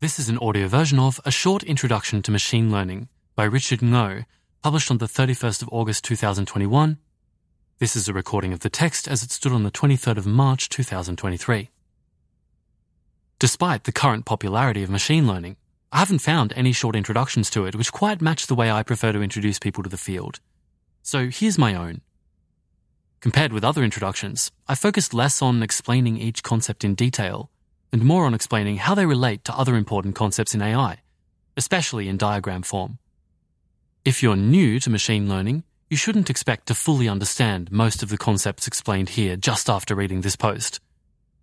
This is an audio version of A Short Introduction to Machine Learning by Richard Ngo, published on the 31st of August 2021. This is a recording of the text as it stood on the 23rd of March 2023. Despite the current popularity of machine learning, I haven't found any short introductions to it which quite match the way I prefer to introduce people to the field. So here's my own. Compared with other introductions, I focused less on explaining each concept in detail and more on explaining how they relate to other important concepts in AI, especially in diagram form. If you're new to machine learning, you shouldn't expect to fully understand most of the concepts explained here just after reading this post.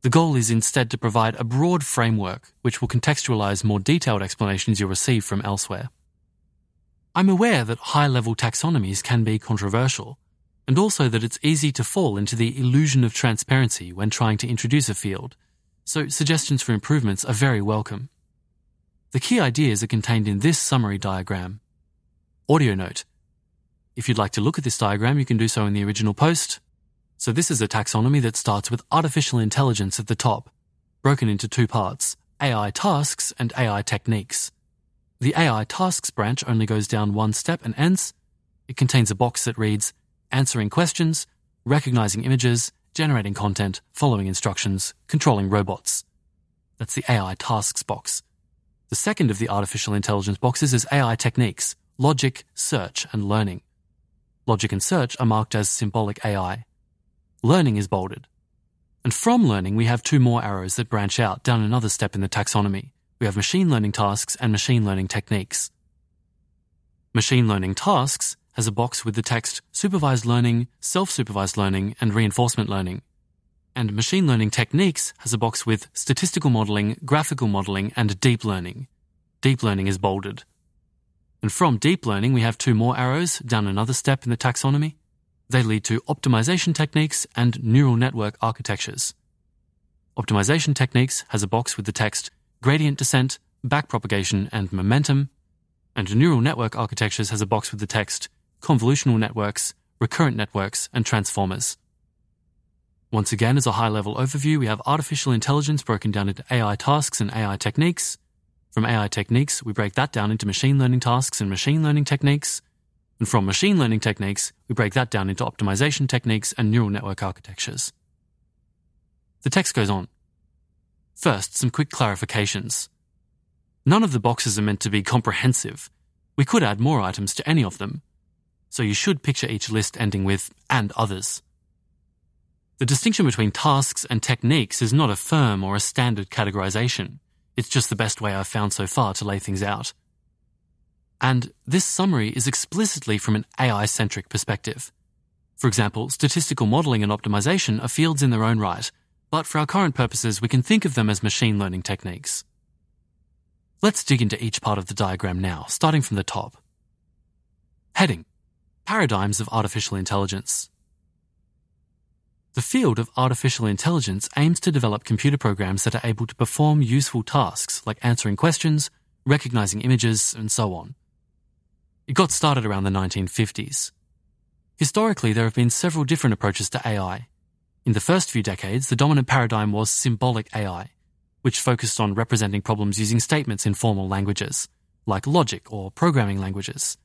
The goal is instead to provide a broad framework which will contextualize more detailed explanations you'll receive from elsewhere. I'm aware that high level taxonomies can be controversial, and also that it's easy to fall into the illusion of transparency when trying to introduce a field so suggestions for improvements are very welcome. The key ideas are contained in this summary diagram. Audio note. If you'd like to look at this diagram, you can do so in the original post. So this is a taxonomy that starts with artificial intelligence at the top, broken into two parts, AI tasks and AI techniques. The AI tasks branch only goes down one step and ends. It contains a box that reads answering questions, recognizing images, generating content, following instructions, controlling robots. That's the AI tasks box. The second of the artificial intelligence boxes is AI techniques, logic, search, and learning. Logic and search are marked as symbolic AI. Learning is bolded. And from learning, we have two more arrows that branch out down another step in the taxonomy. We have machine learning tasks and machine learning techniques. Machine learning tasks has a box with the text Supervised Learning, Self Supervised Learning, and Reinforcement Learning. And Machine Learning Techniques has a box with Statistical Modeling, Graphical Modeling, and Deep Learning. Deep Learning is bolded. And from Deep Learning, we have two more arrows down another step in the taxonomy. They lead to Optimization Techniques and Neural Network Architectures. Optimization Techniques has a box with the text Gradient Descent, Backpropagation, and Momentum. And Neural Network Architectures has a box with the text convolutional networks, recurrent networks, and transformers. Once again, as a high level overview, we have artificial intelligence broken down into AI tasks and AI techniques. From AI techniques, we break that down into machine learning tasks and machine learning techniques. And from machine learning techniques, we break that down into optimization techniques and neural network architectures. The text goes on. First, some quick clarifications. None of the boxes are meant to be comprehensive. We could add more items to any of them, so you should picture each list ending with and others. The distinction between tasks and techniques is not a firm or a standard categorization. It's just the best way I've found so far to lay things out. And this summary is explicitly from an AI centric perspective. For example, statistical modeling and optimization are fields in their own right, but for our current purposes, we can think of them as machine learning techniques. Let's dig into each part of the diagram now, starting from the top. Heading Paradigms of Artificial Intelligence. The field of artificial intelligence aims to develop computer programs that are able to perform useful tasks like answering questions, recognizing images, and so on. It got started around the 1950s. Historically, there have been several different approaches to AI. In the first few decades, the dominant paradigm was symbolic AI, which focused on representing problems using statements in formal languages, like logic or programming languages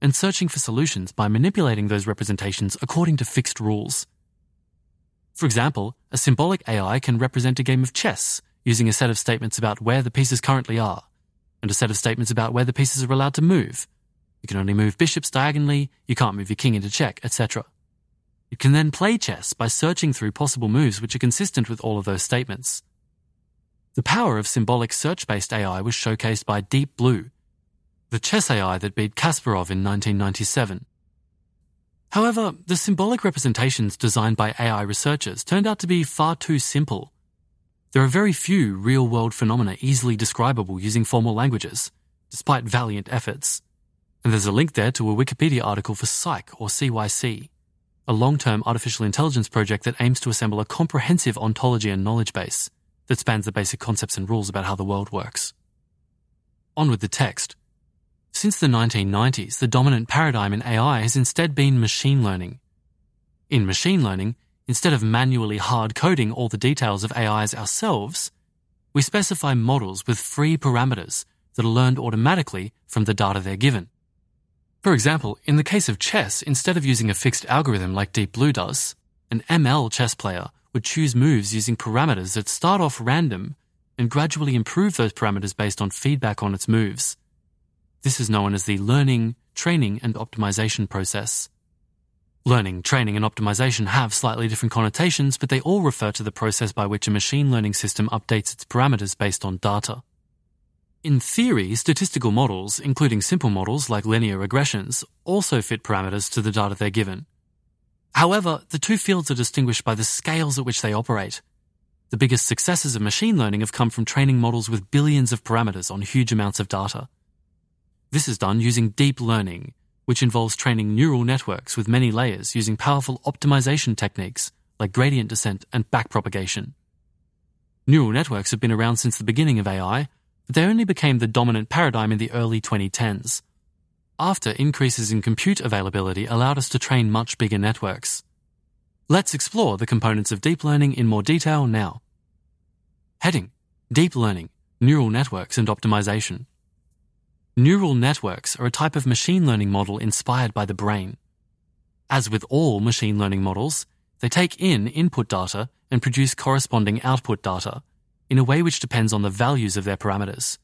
and searching for solutions by manipulating those representations according to fixed rules. For example, a symbolic AI can represent a game of chess using a set of statements about where the pieces currently are, and a set of statements about where the pieces are allowed to move. You can only move bishops diagonally, you can't move your king into check, etc. You can then play chess by searching through possible moves which are consistent with all of those statements. The power of symbolic search based AI was showcased by Deep Blue, the chess AI that beat Kasparov in 1997. However, the symbolic representations designed by AI researchers turned out to be far too simple. There are very few real world phenomena easily describable using formal languages, despite valiant efforts. And there's a link there to a Wikipedia article for Cyc or CYC, a long term artificial intelligence project that aims to assemble a comprehensive ontology and knowledge base that spans the basic concepts and rules about how the world works. On with the text. Since the 1990s, the dominant paradigm in AI has instead been machine learning. In machine learning, instead of manually hard coding all the details of AIs ourselves, we specify models with free parameters that are learned automatically from the data they're given. For example, in the case of chess, instead of using a fixed algorithm like Deep Blue does, an ML chess player would choose moves using parameters that start off random and gradually improve those parameters based on feedback on its moves. This is known as the learning, training, and optimization process. Learning, training, and optimization have slightly different connotations, but they all refer to the process by which a machine learning system updates its parameters based on data. In theory, statistical models, including simple models like linear regressions, also fit parameters to the data they're given. However, the two fields are distinguished by the scales at which they operate. The biggest successes of machine learning have come from training models with billions of parameters on huge amounts of data. This is done using deep learning, which involves training neural networks with many layers using powerful optimization techniques like gradient descent and backpropagation. Neural networks have been around since the beginning of AI, but they only became the dominant paradigm in the early 2010s. After increases in compute availability allowed us to train much bigger networks. Let's explore the components of deep learning in more detail now. Heading Deep Learning, Neural Networks and Optimization. Neural networks are a type of machine learning model inspired by the brain. As with all machine learning models, they take in input data and produce corresponding output data in a way which depends on the values of their parameters.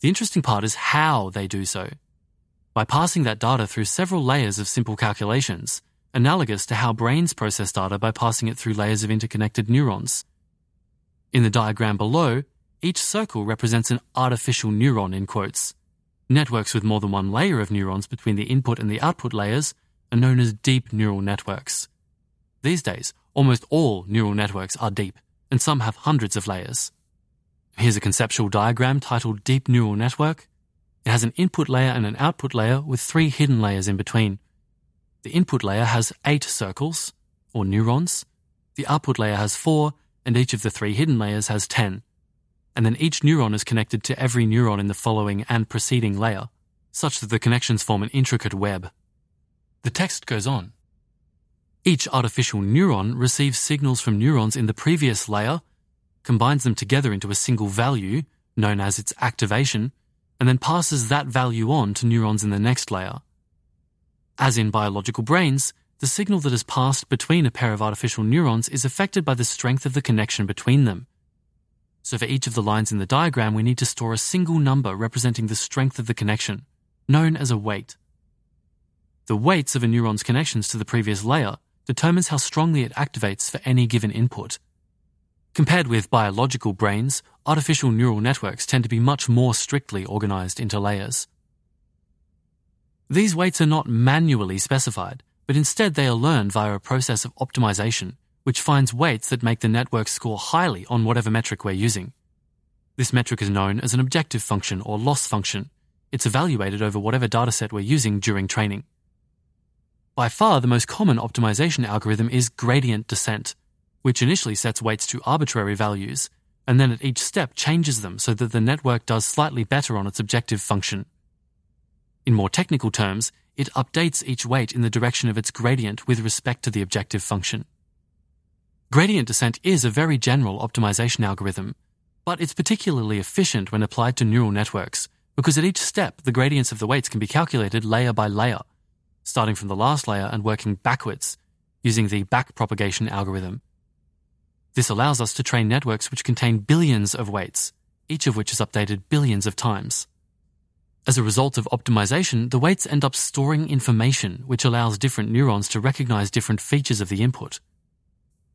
The interesting part is how they do so. By passing that data through several layers of simple calculations, analogous to how brains process data by passing it through layers of interconnected neurons. In the diagram below, each circle represents an artificial neuron in quotes. Networks with more than one layer of neurons between the input and the output layers are known as deep neural networks. These days, almost all neural networks are deep, and some have hundreds of layers. Here's a conceptual diagram titled Deep Neural Network. It has an input layer and an output layer with three hidden layers in between. The input layer has eight circles, or neurons. The output layer has four, and each of the three hidden layers has ten and then each neuron is connected to every neuron in the following and preceding layer, such that the connections form an intricate web. The text goes on. Each artificial neuron receives signals from neurons in the previous layer, combines them together into a single value, known as its activation, and then passes that value on to neurons in the next layer. As in biological brains, the signal that is passed between a pair of artificial neurons is affected by the strength of the connection between them. So for each of the lines in the diagram, we need to store a single number representing the strength of the connection, known as a weight. The weights of a neuron's connections to the previous layer determines how strongly it activates for any given input. Compared with biological brains, artificial neural networks tend to be much more strictly organized into layers. These weights are not manually specified, but instead they are learned via a process of optimization which finds weights that make the network score highly on whatever metric we're using. This metric is known as an objective function or loss function. It's evaluated over whatever dataset we're using during training. By far, the most common optimization algorithm is gradient descent, which initially sets weights to arbitrary values, and then at each step changes them so that the network does slightly better on its objective function. In more technical terms, it updates each weight in the direction of its gradient with respect to the objective function. Gradient descent is a very general optimization algorithm, but it's particularly efficient when applied to neural networks because at each step the gradients of the weights can be calculated layer by layer, starting from the last layer and working backwards using the backpropagation algorithm. This allows us to train networks which contain billions of weights, each of which is updated billions of times. As a result of optimization, the weights end up storing information which allows different neurons to recognize different features of the input.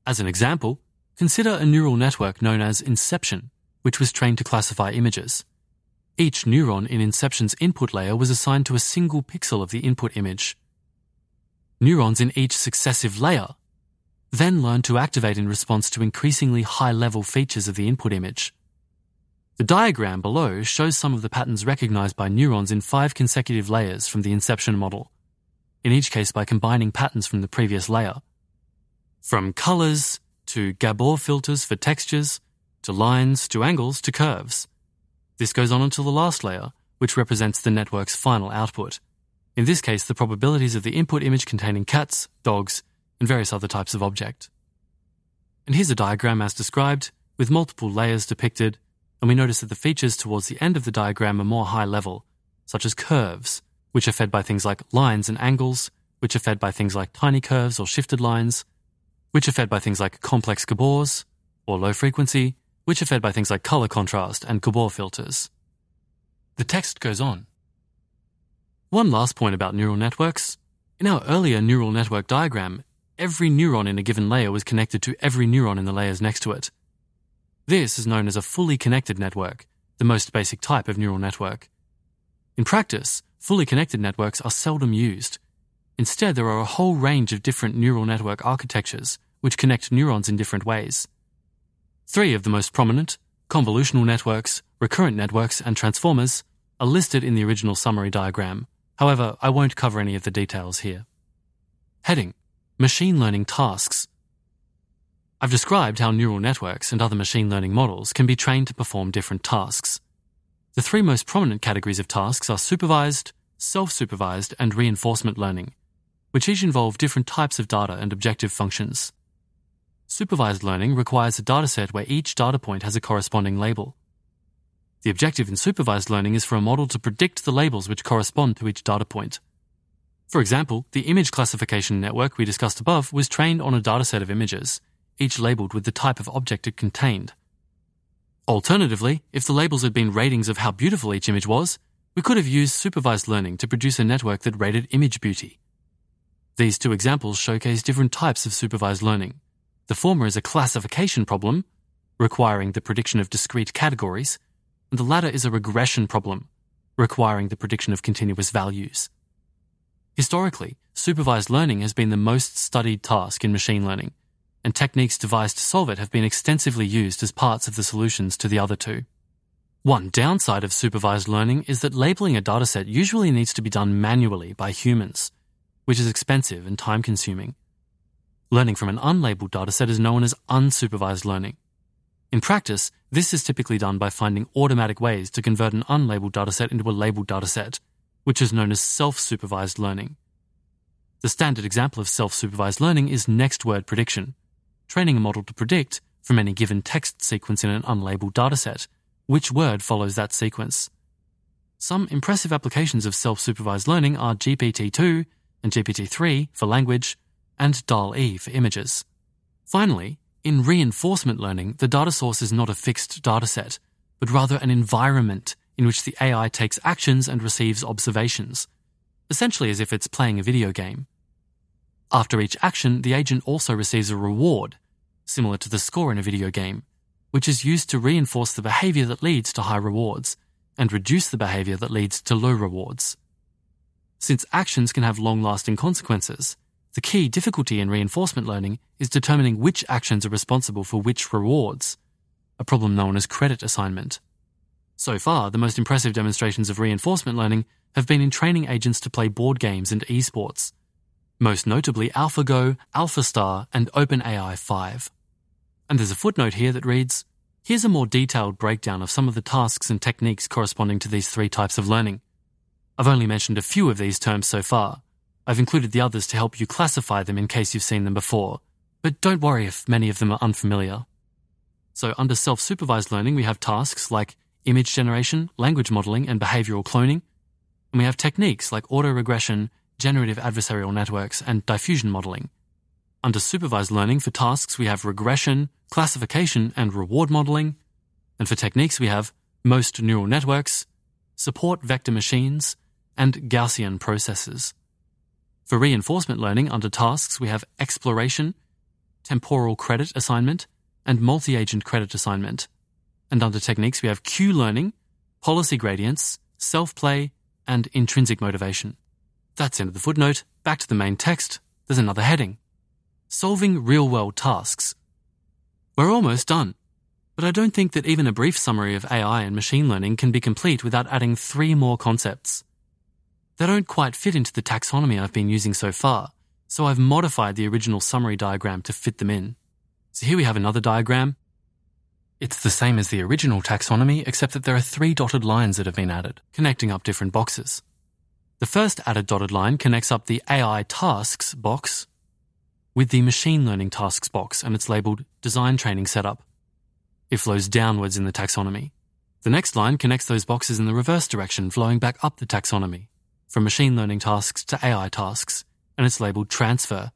As an example, consider a neural network known as Inception, which was trained to classify images. Each neuron in Inception's input layer was assigned to a single pixel of the input image. Neurons in each successive layer then learn to activate in response to increasingly high level features of the input image. The diagram below shows some of the patterns recognized by neurons in five consecutive layers from the Inception model, in each case by combining patterns from the previous layer. From colors to Gabor filters for textures, to lines to angles to curves. This goes on until the last layer, which represents the network's final output. In this case, the probabilities of the input image containing cats, dogs, and various other types of object. And here's a diagram as described with multiple layers depicted, and we notice that the features towards the end of the diagram are more high level, such as curves, which are fed by things like lines and angles, which are fed by things like tiny curves or shifted lines, which are fed by things like complex Gabors or low frequency, which are fed by things like color contrast and Gabor filters. The text goes on. One last point about neural networks. In our earlier neural network diagram, every neuron in a given layer was connected to every neuron in the layers next to it. This is known as a fully connected network, the most basic type of neural network. In practice, fully connected networks are seldom used. Instead, there are a whole range of different neural network architectures which connect neurons in different ways. Three of the most prominent, convolutional networks, recurrent networks, and transformers, are listed in the original summary diagram. However, I won't cover any of the details here. Heading Machine Learning Tasks. I've described how neural networks and other machine learning models can be trained to perform different tasks. The three most prominent categories of tasks are supervised, self supervised, and reinforcement learning, which each involve different types of data and objective functions. Supervised learning requires a dataset where each data point has a corresponding label. The objective in supervised learning is for a model to predict the labels which correspond to each data point. For example, the image classification network we discussed above was trained on a dataset of images, each labeled with the type of object it contained. Alternatively, if the labels had been ratings of how beautiful each image was, we could have used supervised learning to produce a network that rated image beauty. These two examples showcase different types of supervised learning. The former is a classification problem, requiring the prediction of discrete categories, and the latter is a regression problem, requiring the prediction of continuous values. Historically, supervised learning has been the most studied task in machine learning and techniques devised to solve it have been extensively used as parts of the solutions to the other two. One downside of supervised learning is that labeling a dataset usually needs to be done manually by humans, which is expensive and time consuming. Learning from an unlabeled dataset is known as unsupervised learning. In practice, this is typically done by finding automatic ways to convert an unlabeled dataset into a labeled dataset, which is known as self supervised learning. The standard example of self supervised learning is next word prediction, training a model to predict, from any given text sequence in an unlabeled dataset, which word follows that sequence. Some impressive applications of self supervised learning are GPT 2 and GPT 3 for language, and DAL E for images. Finally, in reinforcement learning, the data source is not a fixed dataset, but rather an environment in which the AI takes actions and receives observations, essentially as if it's playing a video game. After each action, the agent also receives a reward, similar to the score in a video game, which is used to reinforce the behavior that leads to high rewards and reduce the behavior that leads to low rewards. Since actions can have long lasting consequences, the key difficulty in reinforcement learning is determining which actions are responsible for which rewards, a problem known as credit assignment. So far, the most impressive demonstrations of reinforcement learning have been in training agents to play board games and esports, most notably AlphaGo, AlphaStar, and OpenAI 5. And there's a footnote here that reads Here's a more detailed breakdown of some of the tasks and techniques corresponding to these three types of learning. I've only mentioned a few of these terms so far. I've included the others to help you classify them in case you've seen them before, but don't worry if many of them are unfamiliar. So, under self supervised learning, we have tasks like image generation, language modeling, and behavioral cloning. And we have techniques like autoregression, generative adversarial networks, and diffusion modeling. Under supervised learning for tasks, we have regression, classification, and reward modeling. And for techniques, we have most neural networks, support vector machines, and Gaussian processes. For reinforcement learning under tasks, we have exploration, temporal credit assignment, and multi agent credit assignment. And under techniques, we have Q learning, policy gradients, self play, and intrinsic motivation. That's end of the footnote. Back to the main text. There's another heading. Solving real world tasks. We're almost done. But I don't think that even a brief summary of AI and machine learning can be complete without adding three more concepts. They don't quite fit into the taxonomy I've been using so far, so I've modified the original summary diagram to fit them in. So here we have another diagram. It's the same as the original taxonomy, except that there are three dotted lines that have been added, connecting up different boxes. The first added dotted line connects up the AI tasks box with the machine learning tasks box and it's labeled design training setup. It flows downwards in the taxonomy. The next line connects those boxes in the reverse direction, flowing back up the taxonomy, from machine learning tasks to AI tasks, and it's labeled transfer.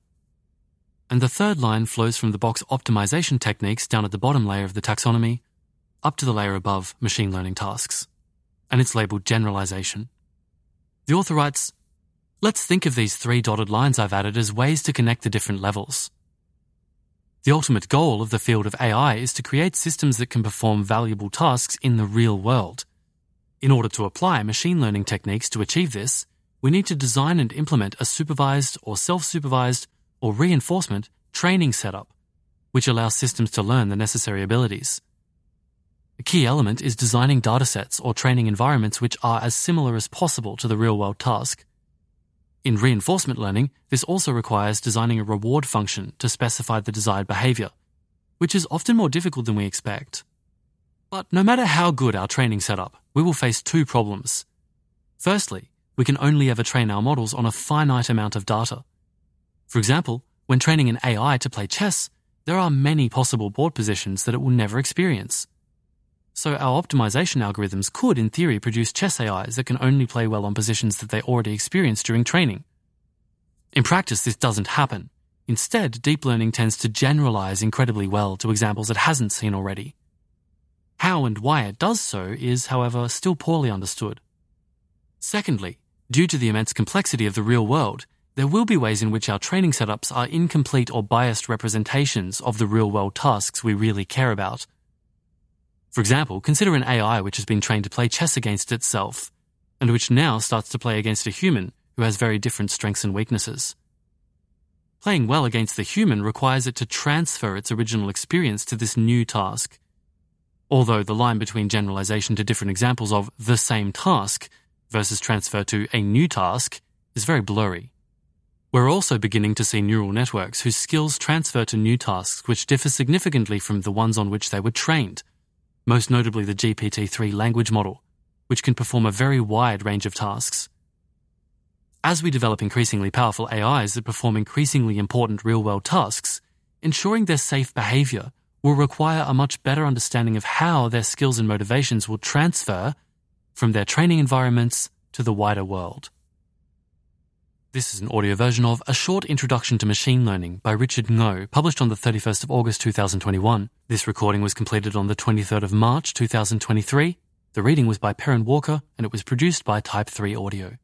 And the third line flows from the box optimization techniques down at the bottom layer of the taxonomy up to the layer above machine learning tasks, and it's labeled generalization. The author writes, Let's think of these three dotted lines I've added as ways to connect the different levels. The ultimate goal of the field of AI is to create systems that can perform valuable tasks in the real world. In order to apply machine learning techniques to achieve this, we need to design and implement a supervised or self supervised or reinforcement training setup, which allows systems to learn the necessary abilities. A key element is designing datasets or training environments which are as similar as possible to the real world task. In reinforcement learning, this also requires designing a reward function to specify the desired behavior, which is often more difficult than we expect. But no matter how good our training setup, we will face two problems. Firstly, we can only ever train our models on a finite amount of data. For example, when training an AI to play chess, there are many possible board positions that it will never experience. So our optimization algorithms could, in theory, produce chess AIs that can only play well on positions that they already experienced during training. In practice, this doesn't happen. Instead, deep learning tends to generalize incredibly well to examples it hasn't seen already. How and why it does so is, however, still poorly understood. Secondly, due to the immense complexity of the real world, there will be ways in which our training setups are incomplete or biased representations of the real world tasks we really care about for example, consider an AI which has been trained to play chess against itself, and which now starts to play against a human who has very different strengths and weaknesses. Playing well against the human requires it to transfer its original experience to this new task. Although the line between generalization to different examples of the same task versus transfer to a new task is very blurry. We're also beginning to see neural networks whose skills transfer to new tasks which differ significantly from the ones on which they were trained most notably the GPT-3 language model, which can perform a very wide range of tasks. As we develop increasingly powerful AIs that perform increasingly important real-world tasks, ensuring their safe behavior will require a much better understanding of how their skills and motivations will transfer from their training environments to the wider world. This is an audio version of A Short Introduction to Machine Learning by Richard Ngo, published on the 31st of August 2021. This recording was completed on the 23rd of March 2023. The reading was by Perrin Walker and it was produced by Type 3 Audio.